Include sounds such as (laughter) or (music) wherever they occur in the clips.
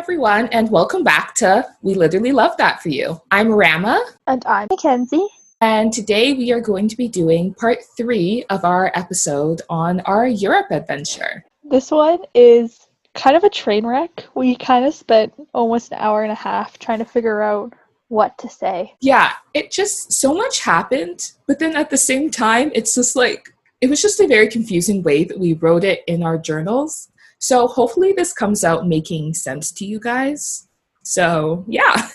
everyone, and welcome back to We Literally Love That For You. I'm Rama. And I'm Mackenzie. And today we are going to be doing part three of our episode on our Europe adventure. This one is kind of a train wreck. We kind of spent almost an hour and a half trying to figure out what to say. Yeah, it just so much happened, but then at the same time, it's just like it was just a very confusing way that we wrote it in our journals. So hopefully this comes out making sense to you guys. So, yeah.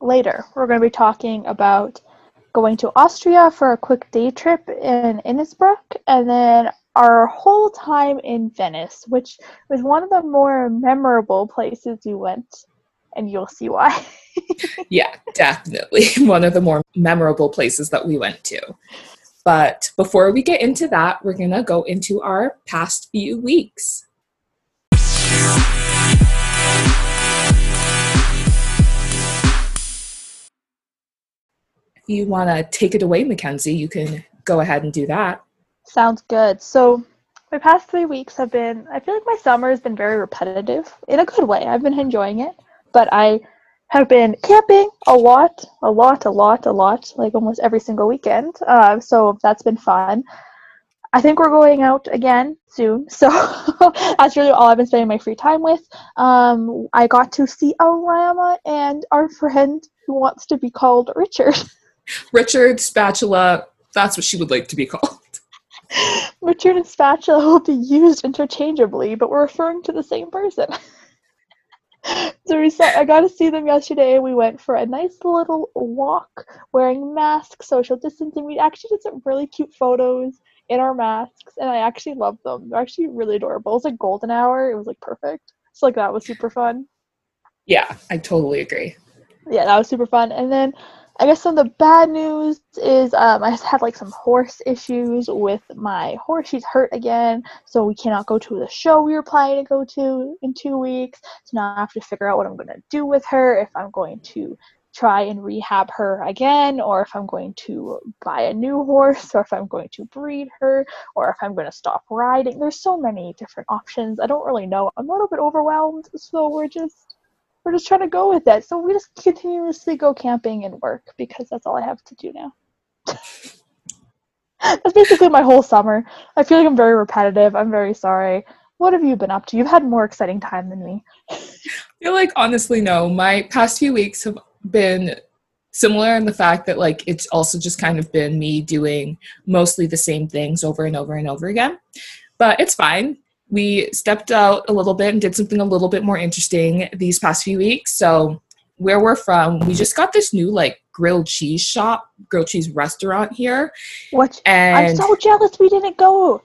Later, we're going to be talking about going to Austria for a quick day trip in Innsbruck and then our whole time in Venice, which was one of the more memorable places we went, and you'll see why. (laughs) yeah, definitely. (laughs) One of the more memorable places that we went to. But before we get into that, we're going to go into our past few weeks. You want to take it away, Mackenzie, you can go ahead and do that. Sounds good. So, my past three weeks have been, I feel like my summer has been very repetitive in a good way. I've been enjoying it, but I have been camping a lot, a lot, a lot, a lot, like almost every single weekend. Uh, so, that's been fun. I think we're going out again soon. (laughs) So that's really all I've been spending my free time with. Um, I got to see Arama and our friend who wants to be called Richard. (laughs) Richard Spatula, that's what she would like to be called. (laughs) Richard and Spatula will be used interchangeably, but we're referring to the same person. (laughs) so we saw, I got to see them yesterday. We went for a nice little walk, wearing masks, social distancing. We actually did some really cute photos in our masks, and I actually love them. They're actually really adorable. It was like golden hour. It was like perfect. So like that was super fun. Yeah, I totally agree. Yeah, that was super fun. And then I guess some of the bad news is um, I had like some horse issues with my horse. She's hurt again, so we cannot go to the show we were planning to go to in two weeks. So now I have to figure out what I'm going to do with her. If I'm going to try and rehab her again, or if I'm going to buy a new horse, or if I'm going to breed her, or if I'm going to stop riding. There's so many different options. I don't really know. I'm a little bit overwhelmed, so we're just we're just trying to go with it. So we just continuously go camping and work because that's all I have to do now. (laughs) that's basically my whole summer. I feel like I'm very repetitive. I'm very sorry. What have you been up to? You've had more exciting time than me. I feel like honestly no. My past few weeks have been similar in the fact that like it's also just kind of been me doing mostly the same things over and over and over again. But it's fine. We stepped out a little bit and did something a little bit more interesting these past few weeks. So where we're from, we just got this new like grilled cheese shop, grilled cheese restaurant here. What? And I'm so jealous we didn't go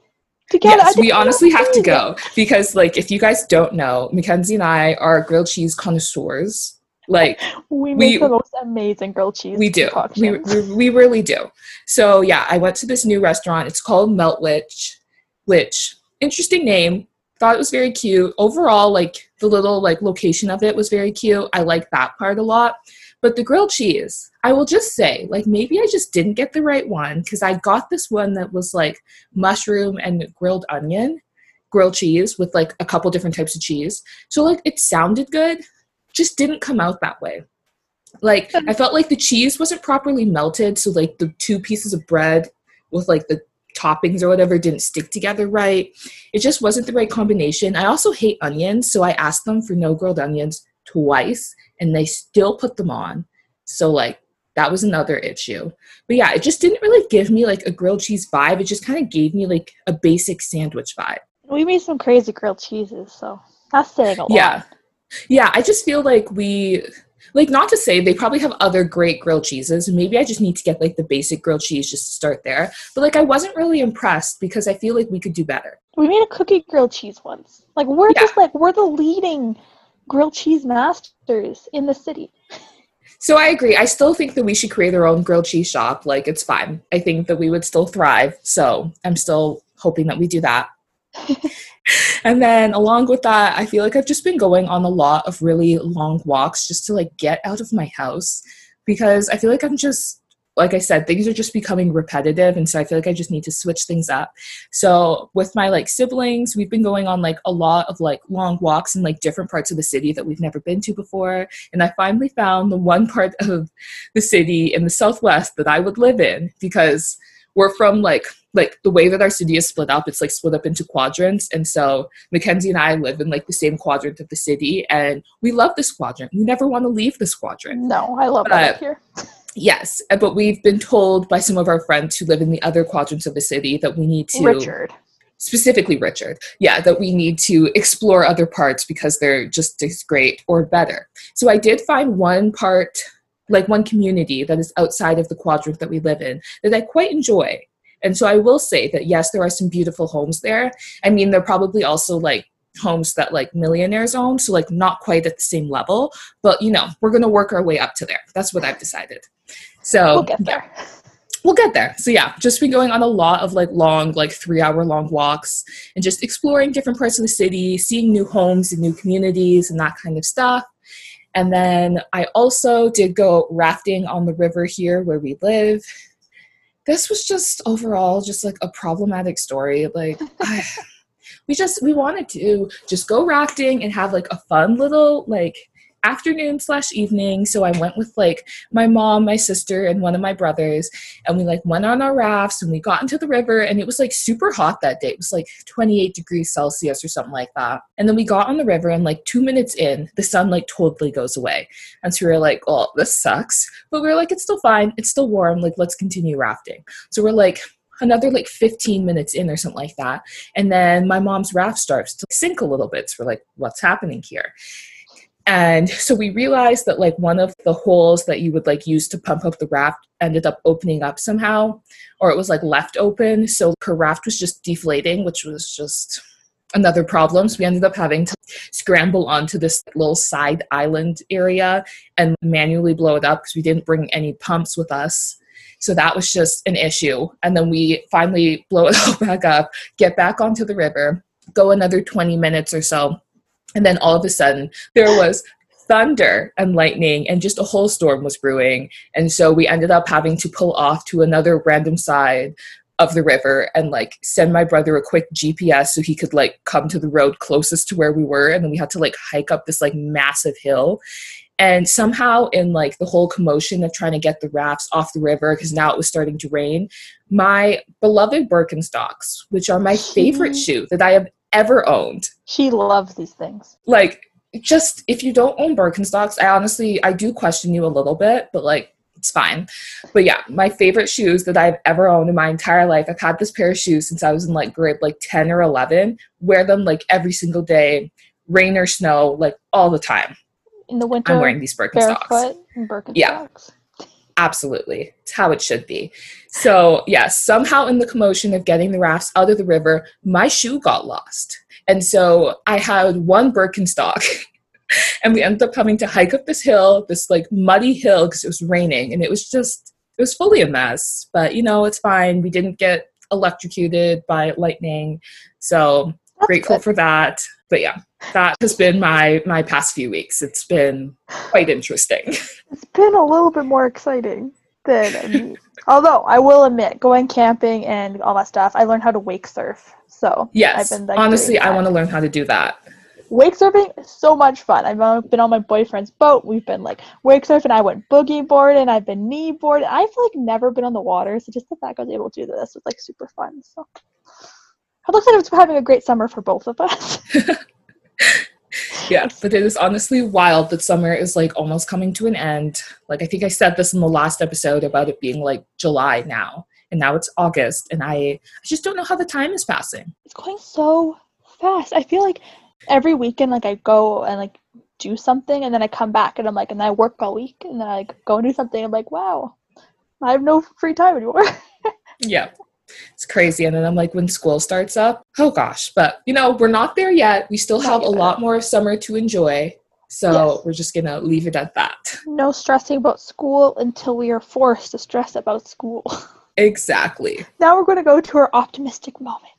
together. Yes, we honestly have to go because like if you guys don't know, Mackenzie and I are grilled cheese connoisseurs. Like (laughs) we make we, the most amazing grilled cheese. We do. We, we, we really do. So yeah, I went to this new restaurant. It's called Meltwich, which interesting name. Thought it was very cute. Overall, like the little like location of it was very cute. I like that part a lot. But the grilled cheese, I will just say, like maybe I just didn't get the right one because I got this one that was like mushroom and grilled onion grilled cheese with like a couple different types of cheese. So like it sounded good, just didn't come out that way. Like um, I felt like the cheese wasn't properly melted, so like the two pieces of bread with like the toppings or whatever didn't stick together right. It just wasn't the right combination. I also hate onions, so I asked them for no grilled onions twice and they still put them on. So like that was another issue. But yeah, it just didn't really give me like a grilled cheese vibe. It just kind of gave me like a basic sandwich vibe. We made some crazy grilled cheeses, so that's saying a lot. Yeah. Yeah, I just feel like we like not to say they probably have other great grilled cheeses. Maybe i just need to get like the basic grilled cheese just to start there. But like i wasn't really impressed because i feel like we could do better. We made a cookie grilled cheese once. Like we're yeah. just like we're the leading grilled cheese masters in the city. So i agree. I still think that we should create our own grilled cheese shop. Like it's fine. I think that we would still thrive. So i'm still hoping that we do that (laughs) and then along with that, I feel like I've just been going on a lot of really long walks just to like get out of my house because I feel like I'm just like I said, things are just becoming repetitive. And so I feel like I just need to switch things up. So with my like siblings, we've been going on like a lot of like long walks in like different parts of the city that we've never been to before. And I finally found the one part of the city in the Southwest that I would live in because we're from like like the way that our city is split up it's like split up into quadrants. And so mackenzie and i live in like the same quadrant of the city and we love this quadrant. We never want to leave this quadrant. No i love it here. yes but we've been told by some of our friends who live in the other quadrants of the city that we need to richard. Specifically richard. Yeah that we need to explore other parts because they're just as great or better. So i did find one part like one community that is outside of the quadrant that we live in that i quite enjoy and so I will say that yes, there are some beautiful homes there. I mean, they're probably also like homes that like millionaires own, so like not quite at the same level, but you know, we're gonna work our way up to there. That's what I've decided. So we'll get there. Yeah we'll get there. So yeah, just been going on a lot of like long, like three hour long walks and just exploring different parts of the city, seeing new homes and new communities and that kind of stuff. And then I also did go rafting on the river here where we live this was just overall just like a problematic story. Like, (laughs) I, we just we wanted to just go rafting and have like a fun little like afternoon slash evening. So I went with like my mom, my sister, and one of my brothers, and we like went on our rafts and we got into the river and it was like super hot that day. It was like 28 degrees Celsius or something like that. And then we got on the river and like two minutes in, the sun like totally goes away. And so we were like, oh, this sucks. But we were like, it's still fine. It's still warm. Like, let's continue rafting. So we're like, another like 15 minutes in or something like that. And then my mom's raft starts to sink a little bit. So we're like, what's happening here? And so we realized that like one of the holes that you would like use to pump up the raft ended up opening up somehow, or it was like left open. So her raft was just deflating, which was just another problem. So we ended up having to scramble onto this little side island area and manually blow it up because we didn't bring any pumps with us. So that was just an issue. And then we finally blow it (laughs) all back up, get back onto the river, go another 20 minutes or so and then all of a sudden, there was thunder and lightning, and just a whole storm was brewing. And so we ended up having to pull off to another random side of the river and like send my brother a quick GPS so he could like come to the road closest to where we were. And then we had to like hike up this like massive hill. And somehow, in like the whole commotion of trying to get the rafts off the river, because now it was starting to rain, my beloved Birkenstocks, which are my favorite mm-hmm. shoe that I have ever owned. She loves these things. Like, just if you don't own Birkenstocks, I honestly I do question you a little bit, but like it's fine. But yeah, my favorite shoes that I've ever owned in my entire life. I've had this pair of shoes since I was in like grade like 10 or 11. Wear them like every single day, rain or snow, like all the time. In the winter, I'm wearing these Birkenstocks. Barefoot Birkenstocks. Yeah. Absolutely. It's how it should be. So, yes, yeah, somehow in the commotion of getting the rafts out of the river, my shoe got lost. And so I had one Birkenstock. (laughs) and we ended up having to hike up this hill, this like muddy hill because it was raining. And it was just, it was fully a mess. But, you know, it's fine. We didn't get electrocuted by lightning. So, That's grateful good. for that. But yeah, that has been my my past few weeks. It's been quite interesting. (laughs) It's been a little bit more exciting than although I will admit, going camping and all that stuff, I learned how to wake surf. So yes, I've been, like, honestly, I want to learn how to do that. Wake surfing is so much fun. I've been on my boyfriend's boat. We've been like wake surfing. I went boogie boarding. I've been knee boarding. I've like never been on the water, so just the fact I was able to do this was like super fun. So it looks like it's having a great summer for both of us. (laughs) yeah, but it is honestly wild that summer is like almost coming to an end. Like I think I said this in the last episode about it being like July now, and now it's August, and I, I just don't know how the time is passing. It's going so fast. I feel like every weekend, like I go and like do something, and then I come back and I'm like, and then I work all week, and then I like go and do something. I'm like, wow, I have no free time anymore. (laughs) yeah it's crazy. And then I'm like, when school starts up, oh gosh. But you know, we're not there yet. We still have a lot more of summer to enjoy. So yes. we're just gonna leave it at that. No stressing about school until we are forced to stress about school. (laughs) Exactly. Now we're gonna go to our optimistic moment.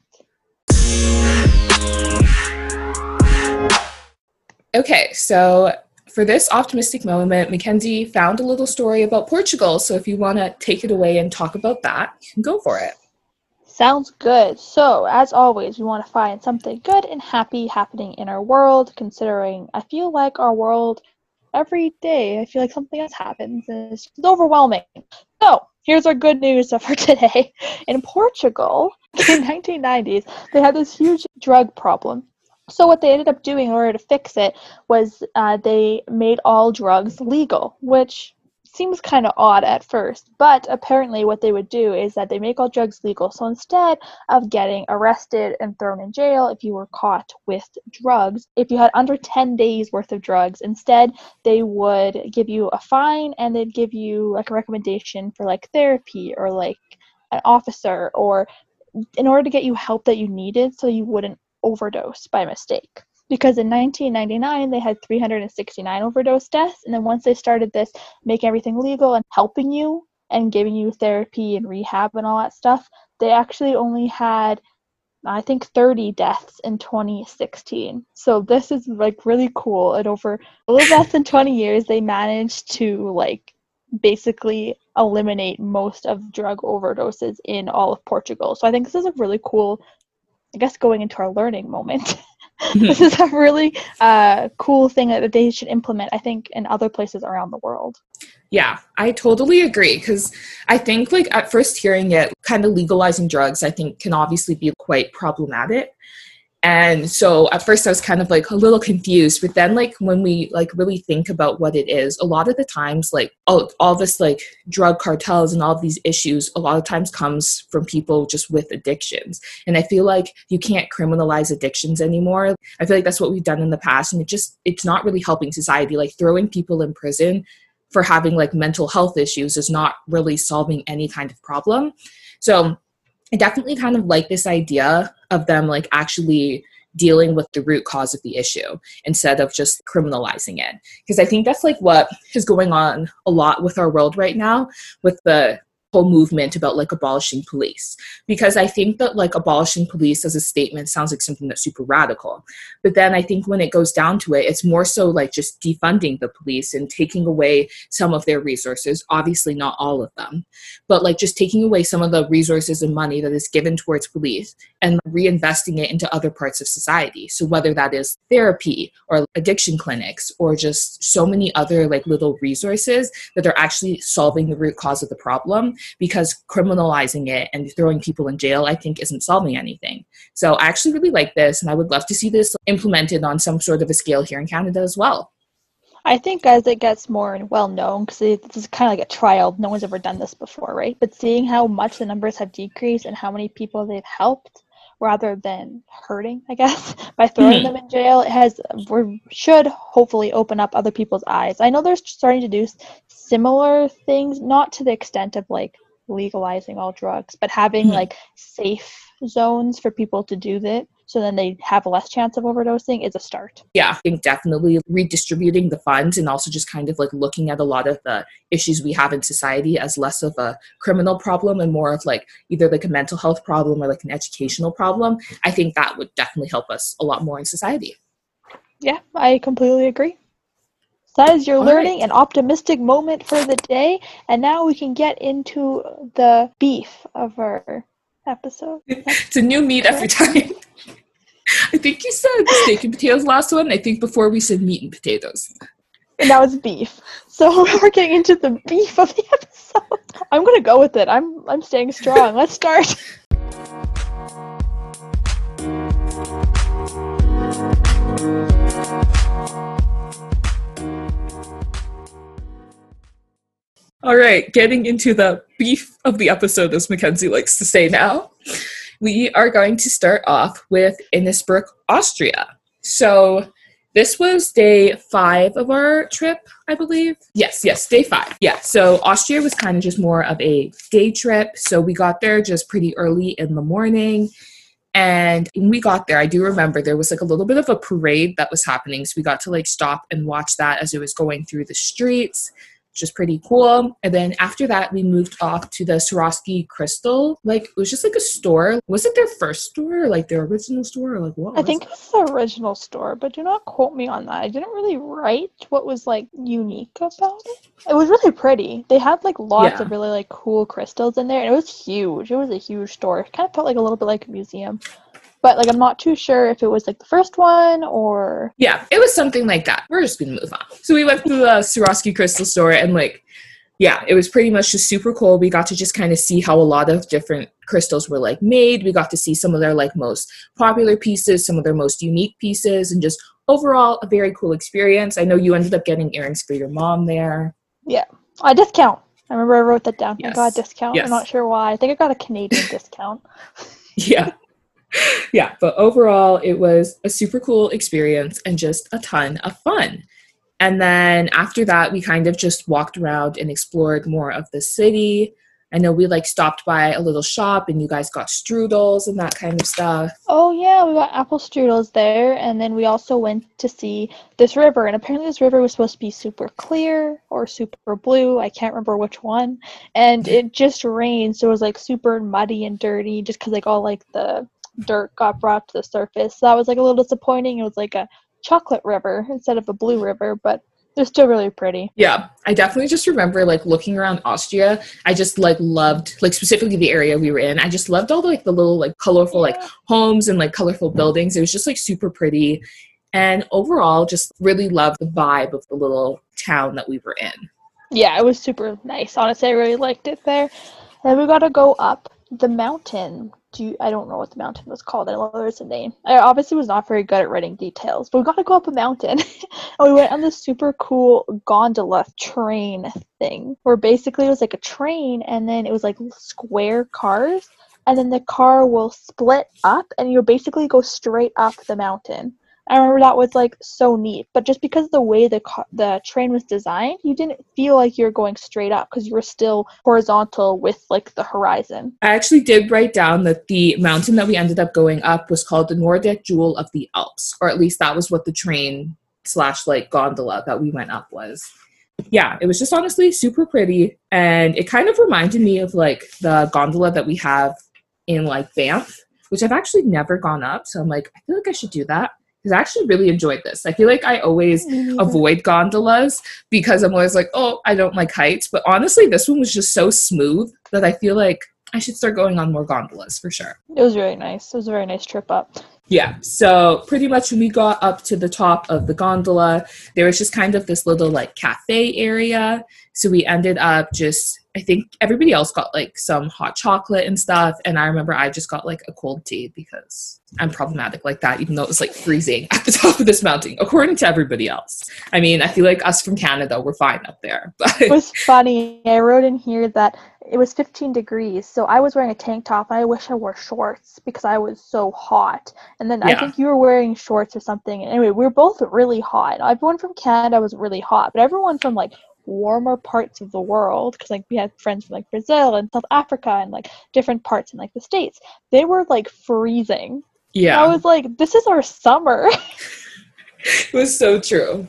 Okay, so for this optimistic moment, Mackenzie found a little story about Portugal. So if you want to take it away and talk about that, you can go for it. Sounds good. So, as always, we want to find something good and happy happening in our world, considering I feel like our world every day, I feel like something else happens and it's overwhelming. So, here's our good news (laughs) for today. In Portugal, (laughs) in 1990s, they had this huge drug problem. So what they ended up doing in order to fix it was uh, they made all drugs legal, which seems kind of odd at first, but apparently what they would do is that they make all drugs legal. So instead of getting arrested and thrown in jail if you were caught with drugs, if you had under 10 days worth of drugs, instead they would give you a fine and they'd give you like a recommendation for like therapy or like an officer or in order to get you help that you needed so you wouldn't overdose by mistake because in 1999 they had 369 overdose deaths and then once they started this making everything legal and helping you and giving you therapy and rehab and all that stuff they actually only had i think 30 deaths in 2016 so this is like really cool. And over a little less than 20 years they managed to like basically eliminate most of drug overdoses in all of portugal. So i think this is a really cool i guess going into our learning moment (laughs) this is a really uh, cool thing that they should implement, I think, in other places around the world. Yeah, I totally agree because I think, like, at first hearing it, kind of legalizing drugs, I think can obviously be quite problematic. And so at first I was kind of like a little confused, but then like when we like really think about what it is, a lot of the times like all, all this like drug cartels and all these issues a lot of times comes from people just with addictions. And I feel like you can't criminalize addictions anymore. I feel like that's what we've done in the past and it just it's not really helping society. Like throwing people in prison for having like mental health issues is not really solving any kind of problem. So I definitely kind of like this idea of them like actually dealing with the root cause of the issue instead of just criminalizing it. Because i think that's like what is going on a lot with our world right now with the whole movement about like abolishing police because I think that like abolishing police as a statement sounds like something that's super radical. But then I think when it goes down to it, it's more so like just defunding the police and taking away some of their resources, obviously not all of them, but like just taking away some of the resources and money that is given towards police and reinvesting it into other parts of society. So whether that is therapy or addiction clinics or just so many other like little resources that are actually solving the root cause of the problem because criminalizing it and throwing people in jail, I think, isn't solving anything. So I actually really like this, and I would love to see this implemented on some sort of a scale here in Canada as well. I think as it gets more well known, because this is kind of like a trial, no one's ever done this before, right? But seeing how much the numbers have decreased and how many people they've helped, rather than hurting, I guess, (laughs) by throwing mm-hmm. them in jail, it has we should hopefully open up other people's eyes. I know they're starting to do similar things, not to the extent of like legalizing all drugs, but having mm-hmm. like safe zones for people to do that so then they have less chance of overdosing is a start. Yeah, I think definitely redistributing the funds and also just kind of like looking at a lot of the issues we have in society as less of a criminal problem and more of like either like a mental health problem or like an educational problem. I think that would definitely help us a lot more in society. Yeah, I completely agree. That is your All learning right. and optimistic moment for the day. And now we can get into the beef of our episode. (laughs) it's a new meat every time. (laughs) I think you said steak and potatoes last one. I think before we said meat and potatoes. And that was beef. So (laughs) we're getting into the beef of the episode. I'm gonna go with it. I'm I'm staying strong. Let's start. All right, getting into the beef of the episode, as Mackenzie likes to say now, we are going to start off with Innsbruck, Austria. So this was day five of our trip, I believe. Yes, yes, day five. Yeah, so Austria was kind of just more of a day trip. So we got there just pretty early in the morning. And when we got there, I do remember there was like a little bit of a parade that was happening. So we got to like stop and watch that as it was going through the streets which is pretty cool. And then after that, we moved off to the Swarovski Crystal. Like, it was just like a store. Was it their first store, like their original store, or like what? I think it's the original store, but do not quote me on that. I didn't really write what was like unique about it. It was really pretty. They had like lots Yeah. of really like cool crystals in there, and it was huge. It was a huge store. It kind of felt like a little bit like a museum. But like I'm not too sure if it was like the first one or Yeah, it was something like that. We're just gonna move on. So we went to the Swarovski crystal store and like, yeah, it was pretty much just super cool. We got to just kind of see how a lot of different crystals were like made. We got to see some of their like most popular pieces, some of their most unique pieces, and just overall a very cool experience. I know you ended up getting earrings for your mom there. Yeah, a discount. I remember I wrote that down. I got a discount. Yes. I'm not sure why. I think I got a Canadian discount. (laughs) yeah. Yeah, but overall, it was a super cool experience and just a ton of fun. And then after that, we kind of just walked around and explored more of the city. I know we like stopped by a little shop and you guys got strudels and that kind of stuff. Oh yeah, we got apple strudels there, and then we also went to see this river. And apparently, this river was supposed to be super clear or super blue. I can't remember which one. And it just rained, so it was like super muddy and dirty, just because like all like the dirt got brought to the surface. So that was like a little disappointing. It was like a chocolate river instead of a blue river, but they're still really pretty. Yeah, I definitely just remember like looking around Austria. I just like loved like specifically the area we were in. I just loved all the, like the little like colorful like homes and like colorful buildings. It was just like super pretty. And overall, just really loved the vibe of the little town that we were in. Yeah, it was super nice. Honestly, I really liked it there. Then we got to go up the mountain. Do you, I don't know what the mountain was called. I don't know there's a name. I obviously was not very good at writing details, but we got to go up a mountain, and (laughs) oh, we went on this super cool gondola train thing, where basically it was like a train, and then it was like square cars, and then the car will split up, and you basically go straight up the mountain. I remember that was like so neat, but just because the way the the train was designed, you didn't feel like you were going straight up because you were still horizontal with like the horizon. I actually did write down that the mountain that we ended up going up was called the Nordic Jewel of the Alps, or at least that was what the train slash like gondola that we went up was. Yeah, it was just honestly super pretty, and it kind of reminded me of like the gondola that we have in like Banff, which I've actually never gone up. So I'm like, I feel like I should do that I actually really enjoyed this. I feel like I always avoid gondolas because I'm always like, oh, I don't like heights. But honestly, this one was just so smooth that I feel like I should start going on more gondolas for sure. It was very nice. It was a very nice trip up. Yeah, so pretty much when we got up to the top of the gondola, there was just kind of this little like cafe area. So we ended up just, I think everybody else got like some hot chocolate and stuff. And I remember I just got like a cold tea because I'm problematic like that, even though it was like freezing (laughs) at the top of this mountain, according to everybody else. I mean, I feel like us from Canada, we're fine up there. (laughs) But It was funny. I wrote in here that it was 15 degrees, so I was wearing a tank top. I wish I wore shorts because I was so hot. And then I think you were wearing shorts or something. Anyway, we were both really hot. Everyone from Canada was really hot, but everyone from like warmer parts of the world, because like we had friends from like Brazil and South Africa and like different parts in like the states, they were like freezing. yeah. I was like, this is our summer. (laughs) it was so true.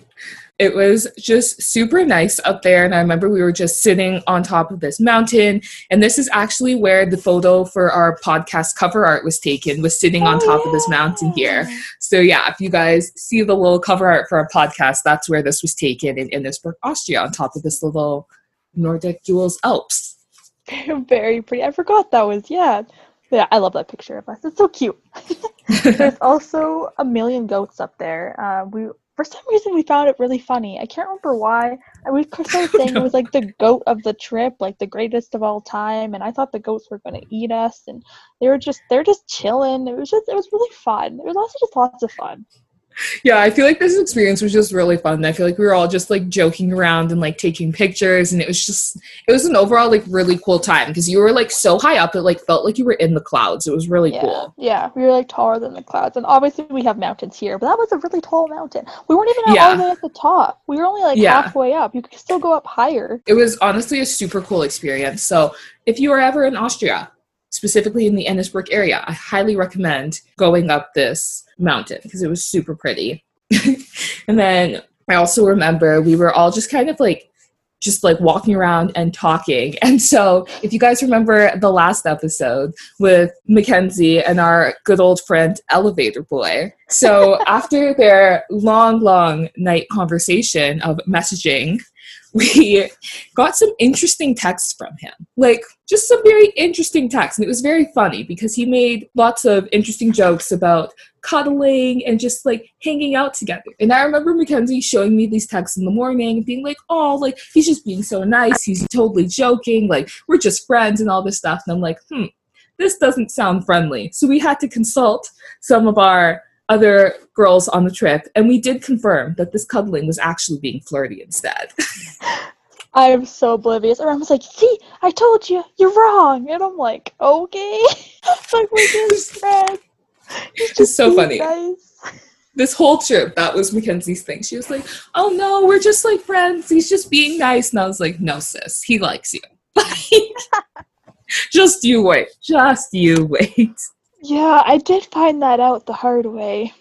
It was just super nice up there. And I remember we were just sitting on top of this mountain. And this is actually where the photo for our podcast cover art was taken, was sitting on Oh, top of this mountain here. So, yeah, if you guys see the little cover art for our podcast, that's where this was taken in Innsbruck, Austria, on top of this little Nordic Jewels Alps. (laughs) Very pretty. I forgot that was yeah. Yeah, I love that picture of us. It's so cute. (laughs) There's (laughs) also a million goats up there. Uh, we for some reason we found it really funny. I can't remember why. I we started (laughs) saying it was like the goat of the trip, like the greatest of all time, and I thought the goats were going to eat us, and they were just they're just chilling. It was just it was really fun. It was also just lots of fun. Yeah, I feel like this experience was just really fun. I feel like we were all just like joking around and like taking pictures, and it was just it was an overall like really cool time because you were like so high up, it like felt like you were in the clouds. It was really yeah, cool. yeah, we were like taller than the clouds, and obviously we have mountains here, but that was a really tall mountain. We weren't even all the way at the top. We were only like Yeah. halfway up. You could still go up higher. It was honestly a super cool experience. So if you are ever in Austria, specifically in the Innsbruck area, I highly recommend going up this mountain because it was super pretty. (laughs) and then I also remember we were all just kind of like just like walking around and talking. (laughs) And so, if you guys remember the last episode with Mackenzie and our good old friend Elevator Boy, so (laughs) after their long, long night conversation of messaging, we got some interesting texts from him. Like, just some very interesting texts. And it was very funny because he made lots of interesting jokes about cuddling and just like hanging out together. And I remember Mackenzie showing me these texts in the morning and being like, oh, like he's just being so nice. He's totally joking. Like, we're just friends and all this stuff. And I'm like, hmm, this doesn't sound friendly. So we had to consult some of our other girls on the trip, and we did confirm that this cuddling was actually being flirty instead. (laughs) I am so oblivious. And I was like, see, I told you, you're wrong. And I'm like, okay. (laughs) like, we're just (laughs) friends. It's just so funny. Nice. This whole trip, that was Mackenzie's thing. She was like, oh no, we're just like friends. He's just being nice. And I was like, no, sis, he likes you. just you wait. Just you wait. Yeah, I did find that out the hard way.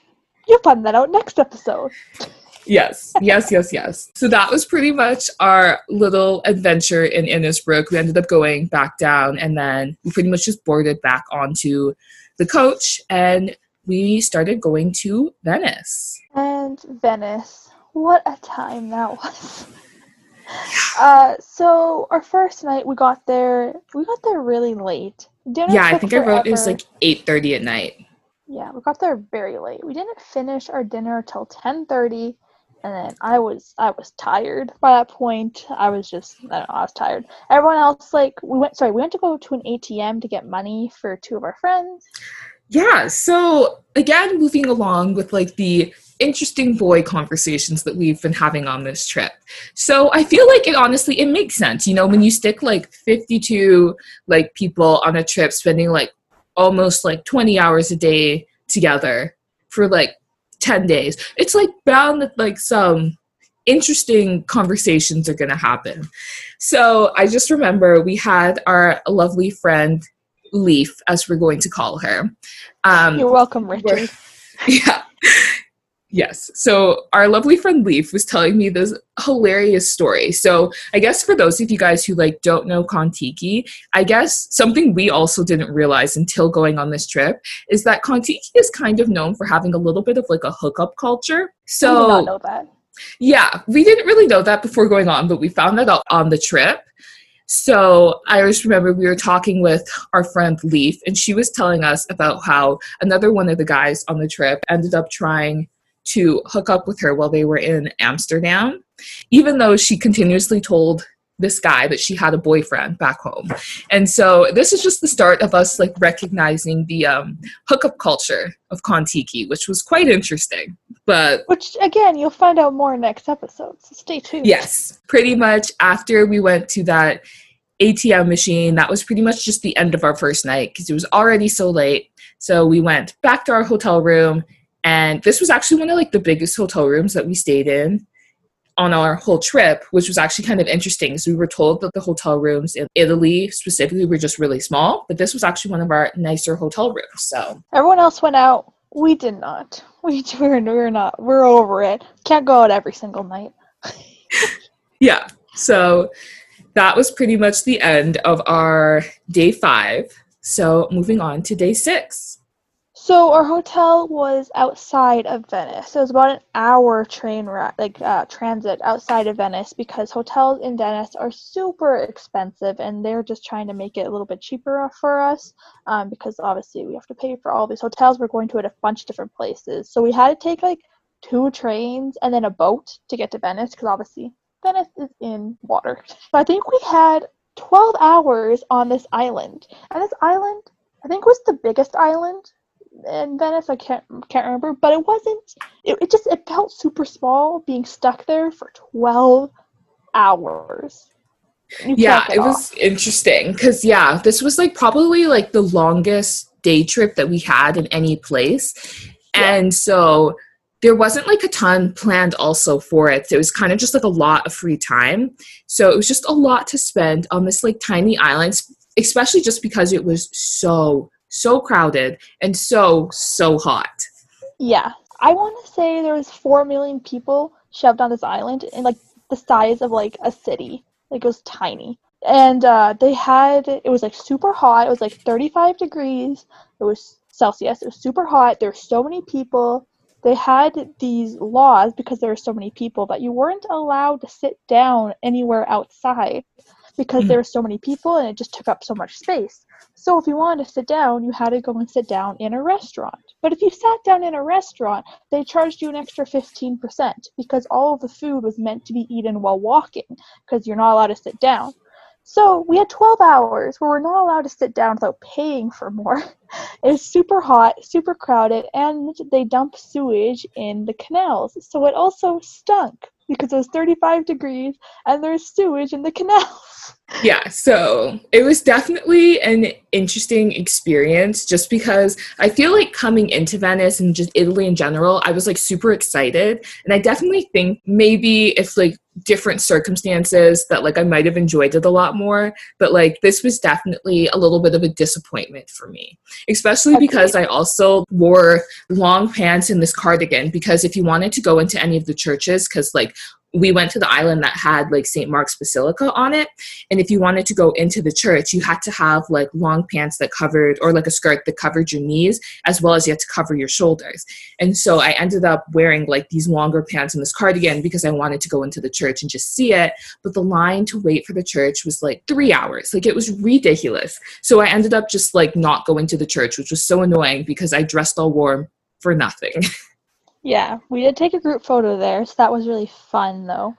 You'll find that out next episode. Yes, yes, yes, yes. So that was pretty much our little adventure in Innsbruck. We ended up going back down and then we pretty much just boarded back onto the coach and we started going to Venice. And Venice. What a time that was. (laughs) Uh, so our first night we got there we got there really late Dinner yeah, I think forever. I wrote it was like eight thirty at night. Yeah, we got there very late. We didn't finish our dinner till ten thirty, and then I was I was tired by that point. I was just I don't know I was tired. Everyone else like we went sorry we went to go to an ATM to get money for two of our friends. Yeah, so again moving along with like the interesting boy conversations that we've been having on this trip. So I feel like it honestly it makes sense. You know, when you stick like 52 like people on a trip spending like almost like 20 hours a day together for like 10 days. It's like bound that like some interesting conversations are going to happen. So I just remember we had our lovely friend Leaf, as we're going to call her. Um, You're welcome, Richard. (laughs) Yeah. Yes. So our lovely friend Leaf was telling me this hilarious story. So I guess for those of you guys who like don't know Contiki, I guess something we also didn't realize until going on this trip is that Contiki is kind of known for having a little bit of like a hookup culture. So I did not know that. Yeah, we didn't really know that before going on, but we found that out on the trip. So I just remember we were talking with our friend Leaf, and she was telling us about how another one of the guys on the trip ended up trying to hook up with her while they were in Amsterdam, even though she continuously told this guy that she had a boyfriend back home. And so this is just the start of us like recognizing the um, hookup culture of Contiki, which was quite interesting. But which again, you'll find out more next episode. So stay tuned. Yes, pretty much after we went to that ATM machine, that was pretty much just the end of our first night because it was already so late. So we went back to our hotel room and this was actually one of like the biggest hotel rooms that we stayed in on our whole trip, which was actually kind of interesting. So we were told that the hotel rooms in Italy specifically were just really small, but this was actually one of our nicer hotel rooms. So everyone else went out. We did not. We we're, we're not. We're over it. Can't go out every single night. (laughs) yeah. So that was pretty much the end of our day five. So moving on to day six. So our hotel was outside of Venice. It was about an hour train ride, like uh, transit outside of Venice because hotels in Venice are super expensive, and they're just trying to make it a little bit cheaper for us um, because obviously we have to pay for all these hotels. We're going to at a bunch of different places, so we had to take like two trains and then a boat to get to Venice because obviously Venice is in water. So I think we had 12 hours on this island, and this island I think was the biggest island in Venice. I can't can't remember, but it wasn't. It, it just it felt super small being stuck there for twelve hours. yeah, it off. was interesting because yeah, this was like probably like the longest day trip that we had in any place, yeah. and so there wasn't like a ton planned also for it. It was kind of just like a lot of free time. So it was just a lot to spend on this like tiny island, especially just because it was so so crowded and so so hot. Yeah, I want to say there was four million people shoved on this island, in like the size of like a city. Like it was tiny. And uh, they had it was like super hot. It was like 35 degrees. It was Celsius. It was super hot. There were so many people. They had these laws because there were so many people that you weren't allowed to sit down anywhere outside because mm. there were so many people and it just took up so much space. So if you wanted to sit down, you had to go and sit down in a restaurant. But if you sat down in a restaurant, they charged you an extra 15% because all of the food was meant to be eaten while walking because you're not allowed to sit down. So we had 12 hours where we're not allowed to sit down without paying for more. (laughs) it was super hot, super crowded, and they dump sewage in the canals. So it also stunk because it was 35 degrees and there's sewage in the canals. (laughs) Yeah, so it was definitely an interesting experience just because I feel like coming into Venice and just Italy in general, I was like super excited. And I definitely think maybe if like different circumstances that like I might have enjoyed it a lot more, but like this was definitely a little bit of a disappointment for me. Especially okay. because I also wore long pants in this cardigan because if you wanted to go into any of the churches cuz like we went to the island that had like St. Mark's Basilica on it. And if you wanted to go into the church, you had to have like long pants that covered, or like a skirt that covered your knees, as well as you had to cover your shoulders. And so I ended up wearing like these longer pants and this cardigan because I wanted to go into the church and just see it. But the line to wait for the church was like three hours. Like it was ridiculous. So I ended up just like not going to the church, which was so annoying because I dressed all warm for nothing. (laughs) Yeah, we did take a group photo there, so that was really fun though.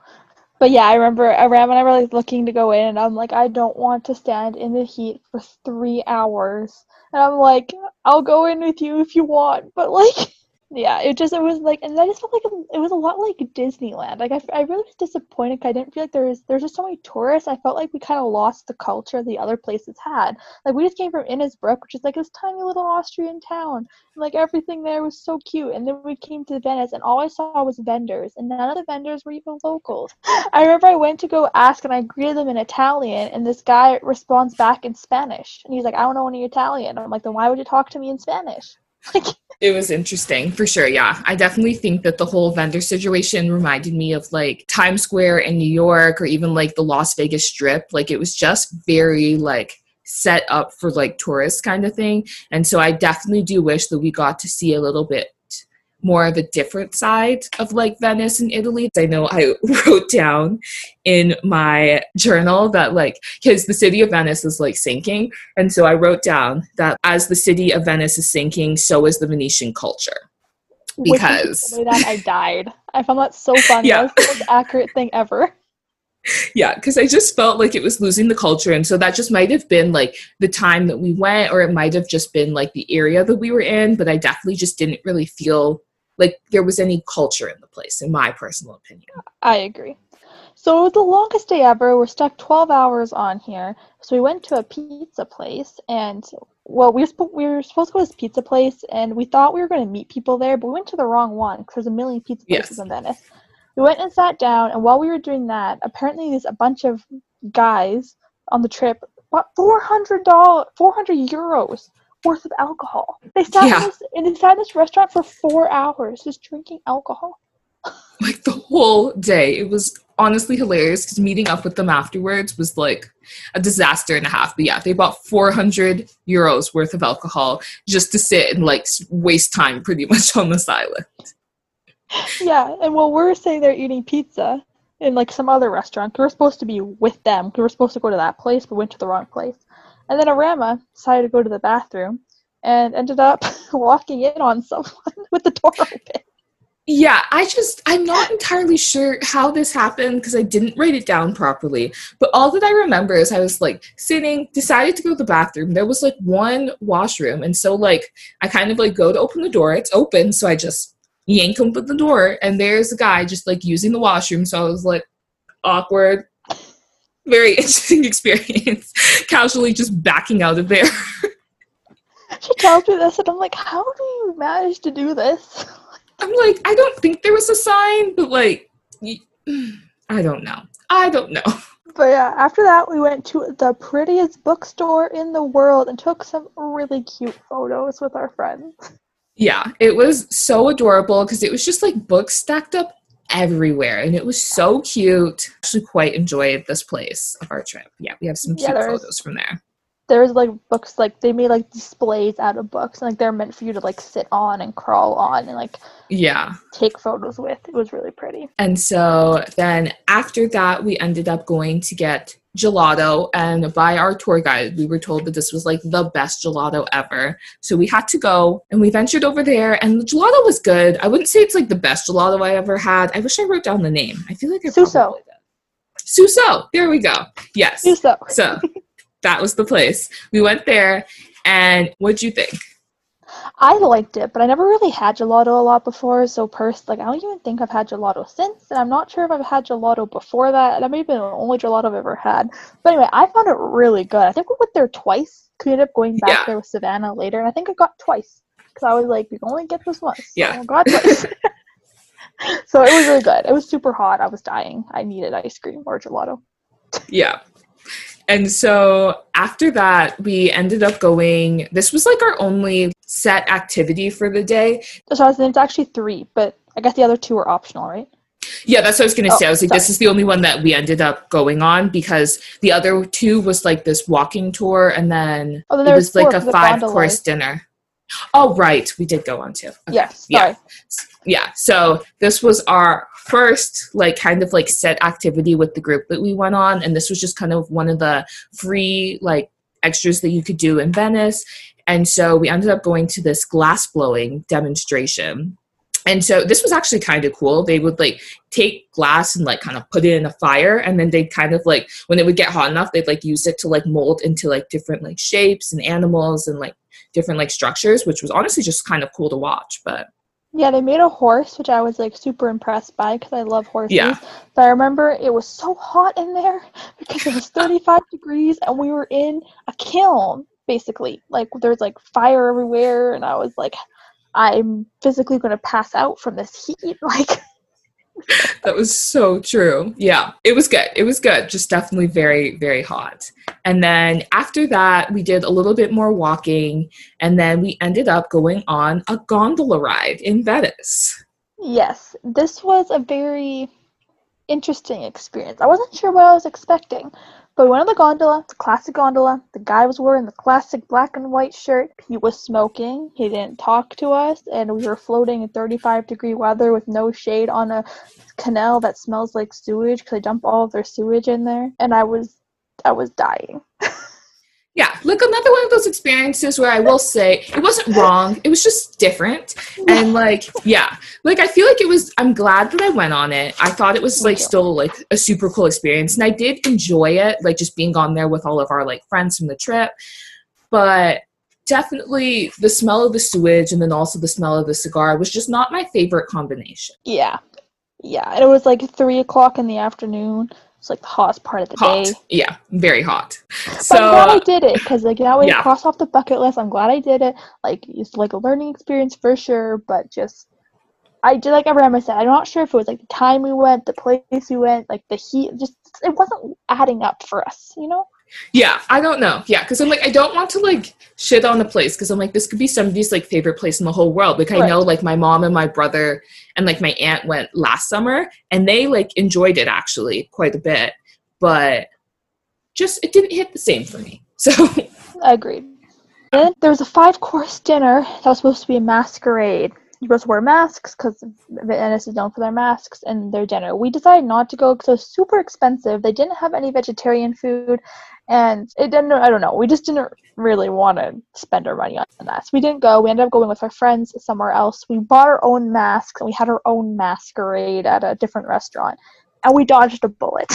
But yeah, I remember around when I was looking to go in, and I'm like, I don't want to stand in the heat for three hours. And I'm like, I'll go in with you if you want, but like, yeah, it just it was like, and I just felt like it was a lot like Disneyland. Like I, I really was disappointed. I didn't feel like there was there's just so many tourists. I felt like we kind of lost the culture the other places had. Like we just came from Innsbruck, which is like this tiny little Austrian town, and like everything there was so cute. And then we came to Venice, and all I saw was vendors, and none of the vendors were even locals. (laughs) I remember I went to go ask, and I greeted them in Italian, and this guy responds back in Spanish, and he's like, I don't know any Italian. I'm like, then why would you talk to me in Spanish? Like it was interesting for sure. Yeah. I definitely think that the whole vendor situation reminded me of like Times Square in New York or even like the Las Vegas Strip. Like it was just very like set up for like tourists kind of thing. And so I definitely do wish that we got to see a little bit more of a different side of like Venice and Italy. I know I (laughs) wrote down in my journal that like because the city of Venice is like sinking, and so I wrote down that as the city of Venice is sinking, so is the Venetian culture. Because that I (laughs) died. I found that so funny. Yeah. That was the most accurate thing ever yeah because i just felt like it was losing the culture and so that just might have been like the time that we went or it might have just been like the area that we were in but i definitely just didn't really feel like there was any culture in the place, in my personal opinion. I agree. So it was the longest day ever. We're stuck 12 hours on here. So we went to a pizza place, and well, we were, sp- we were supposed to go to this pizza place, and we thought we were going to meet people there, but we went to the wrong one because there's a million pizza places yes. in Venice. We went and sat down, and while we were doing that, apparently there's a bunch of guys on the trip bought 400 dollars, 400 euros worth of alcohol. They sat yeah. in this, and they sat in this restaurant for four hours just drinking alcohol. (laughs) Like the whole day. It was honestly hilarious because meeting up with them afterwards was like a disaster and a half. But yeah, they bought 400 euros worth of alcohol just to sit and like waste time pretty (laughs) much on this island. Yeah, and while we're saying they're eating pizza in like some other restaurant, we were supposed to be with them. We were supposed to go to that place, but went to the wrong place. And then Arama decided to go to the bathroom and ended up (laughs) walking in on someone (laughs) with the door open. Yeah, I just, I'm not entirely sure how this happened because I didn't write it down properly. But all that I remember is I was like sitting, decided to go to the bathroom. There was like one washroom. And so, like, I kind of like go to open the door. It's open. So I just yank open the door. And there's a guy just like using the washroom. So I was like, awkward, very (laughs) interesting experience. (laughs) Casually just backing out of there. (laughs) she tells me this, and I'm like, how do you manage to do this? I'm like, I don't think there was a sign, but like, (sighs) I don't know. I don't know. But yeah, after that, we went to the prettiest bookstore in the world and took some really cute photos with our friends. Yeah, it was so adorable because it was just like books stacked up everywhere and it was so cute. I actually quite enjoyed this place of our trip. Yeah, we have some cute there's- photos from there. There's like books like they made like displays out of books and like they're meant for you to like sit on and crawl on and like Yeah. take photos with. It was really pretty. And so then after that, we ended up going to get gelato. And by our tour guide, we were told that this was like the best gelato ever. So we had to go and we ventured over there. And the gelato was good. I wouldn't say it's like the best gelato I ever had. I wish I wrote down the name. I feel like I Suso. probably did. Suso. There we go. Yes. So So that was the place. We went there. And what'd you think? I liked it, but I never really had gelato a lot before. So first, like I don't even think I've had gelato since, and I'm not sure if I've had gelato before that. And that may have been the only gelato I've ever had. But anyway, I found it really good. I think we went there twice. We ended up going back Yeah. there with Savannah later, and I think I got twice because I was like, we can only get this once. Yeah. Got twice. (laughs) so it was really good. It was super hot. I was dying. I needed ice cream or gelato. Yeah. And so after that, we ended up going. This was like our only set activity for the day. So I was, it's actually three, but I guess the other two are optional, right? Yeah, that's what I was going to Oh, say. I was like, this is the only one that we ended up going on because the other two was like this walking tour and then Oh, then it there was was like a five course dinner. Oh, right. We did go on too. Okay. Yes. Yeah. Sorry. yeah so this was our first like kind of like set activity with the group that we went on and this was just kind of one of the free like extras that you could do in venice and so we ended up going to this glass blowing demonstration and so this was actually kind of cool they would like take glass and like kind of put it in a fire and then they'd kind of like when it would get hot enough they'd like use it to like mold into like different like shapes and animals and like different like structures which was honestly just kind of cool to watch but Yeah, they made a horse, which I was like super impressed by because I love horses. Yeah. But I remember it was so hot in there because it was (laughs) 35 degrees and we were in a kiln, basically. Like there's like fire everywhere, and I was like, I'm physically going to pass out from this heat. (laughs) Like, (laughs) That was so true. Yeah, it was good. It was good. Just definitely very, very hot. And then after that, we did a little bit more walking, and then we ended up going on a gondola ride in Venice. yes, this was a very interesting experience. I wasn't sure what I was expecting. But we went on the gondola, the classic gondola. The guy was wearing the classic black and white shirt. He was smoking. He didn't talk to us, and we were floating in 35 degree weather with no shade on a canal that smells like sewage because they dump all of their sewage in there. And I was, I was dying. (laughs) Yeah, look another one of those experiences where I will say it wasn't wrong. It was just different. And like, yeah, like I feel like it was, I'm glad that I went on it. I thought it was like still like a super cool experience. And I did enjoy it, like just being on there with all of our like friends from the trip. But definitely the smell of the sewage and then also the smell of the cigar was just not my favorite combination. Yeah, yeah. And it was like three o'clock in the afternoon. It's like the hottest part of the Hot. day. Yeah, very hot. But I'm glad I did it because like that way yeah. Cross off the bucket list. I'm glad I did it. Like it's like a learning experience for sure, but just I did like every time I said. I'm not sure if it was like the time we went, the place we went, like the heat. Just it wasn't adding up for us, you know. Yeah, I don't know. Yeah, because I'm like, I don't want to like shit on the place because I'm like, this could be somebody's like favorite place in the whole world. Like, I know like my mom and my brother and like my aunt went last summer and they like enjoyed it actually quite a bit, but just it didn't hit the same for me. (laughs) So, I Agreed. Then there was a five course dinner that was supposed to be a masquerade. You're supposed to wear masks because Venice is known for their masks and their dinner. We decided not to go because it was super expensive. They didn't have any vegetarian food, and it didn't. I don't know. We just didn't really want to spend our money on that. So we didn't go. We ended up going with our friends somewhere else. We bought our own masks and we had our own masquerade at a different restaurant, and we dodged a bullet.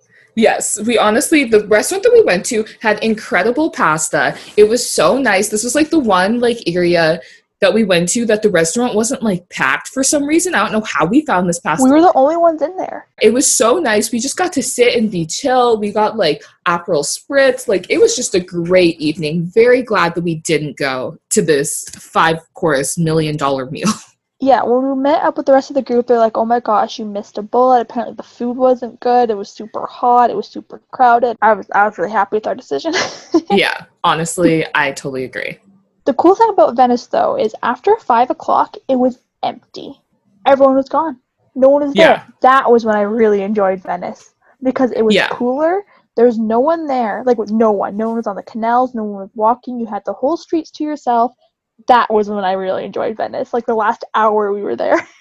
(laughs) yes, we honestly, the restaurant that we went to had incredible pasta. It was so nice. This was like the one like area that we went to that the restaurant wasn't like packed for some reason. I don't know how we found this pasta we were the only ones in there. it was so nice. We just got to sit and be chill. We got like Aperol spritz. Like it was just a great evening. Very glad that we didn't go to this five course million dollar meal. (laughs) Yeah, when we met up with the rest of the group, they're like, "Oh my gosh, you missed a bullet. Apparently, the food wasn't good. It was super hot. It was super crowded." I was, I was really happy with our decision. (laughs) yeah, honestly, I totally agree. The cool thing about Venice, though, is after five o'clock, it was empty. Everyone was gone. No one was Yeah. there. That was when I really enjoyed Venice because it was Yeah. cooler. There was no one there, like with no one. No one was on the canals. No one was walking. You had the whole streets to yourself. That was when I really enjoyed Venice. Like the last hour we were there. (laughs)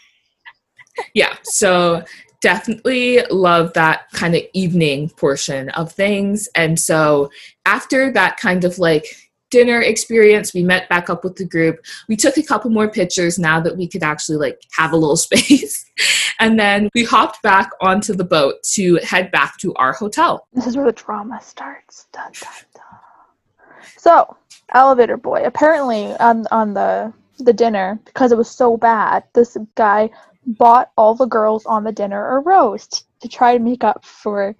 Yeah, so definitely love that kind of evening portion of things. And so after that kind of like dinner experience, we met back up with the group. We took a couple more pictures now that we could actually like have a little (laughs) space. and then we hopped back onto the boat to head back to our hotel. This is where the drama starts. Dun, dun, dun. So, elevator boy. Apparently, on on the the dinner, because it was so bad, this guy bought all the girls on the dinner a roast to try to make up for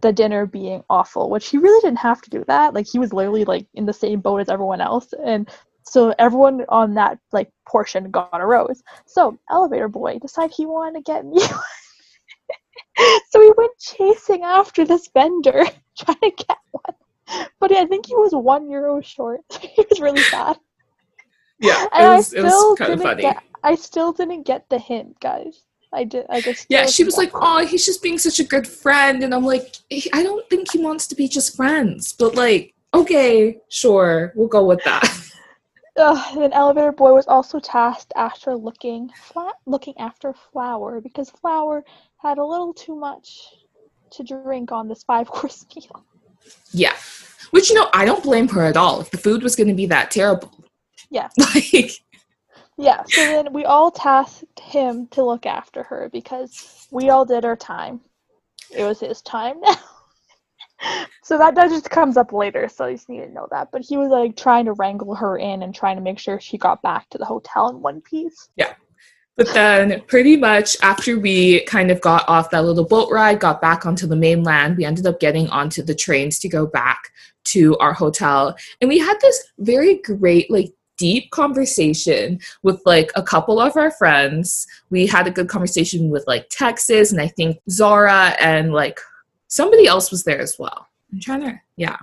the dinner being awful. Which he really didn't have to do that. Like he was literally like in the same boat as everyone else, and so everyone on that like portion got a rose. So elevator boy decided he wanted to get me. (laughs) one. so we went chasing after this vendor (laughs) trying to get one. But I think he was one euro short. (laughs) he was really sad. Yeah, And it I was, it was still kind of didn't funny. get I still didn't get the hint, guys. I did I just Yeah, she was like, "Oh, he's just being such a good friend," and I'm like, "I don't think he wants to be just friends." But like, okay, sure, we'll go with that. (laughs) Ugh, then elevator boy was also tasked after looking flat looking after Flower because Flower had a little too much to drink on this five (laughs) course meal. yeah, which you know, I don't blame her at all. If the food was going to be that terrible, Yeah. (laughs) like, Yeah, so then we all tasked him to look after her because we all did our time. It was his time now. (laughs) so that, that just comes up later, so you just need to know that. But he was like trying to wrangle her in and trying to make sure she got back to the hotel in one piece. Yeah. But then, pretty much after we kind of got off that little boat ride, got back onto the mainland, we ended up getting onto the trains to go back to our hotel. And we had this very great, like, deep conversation with like a couple of our friends. We had a good conversation with like Texas and I think Zara and like somebody else was there as well. I'm trying to, yeah.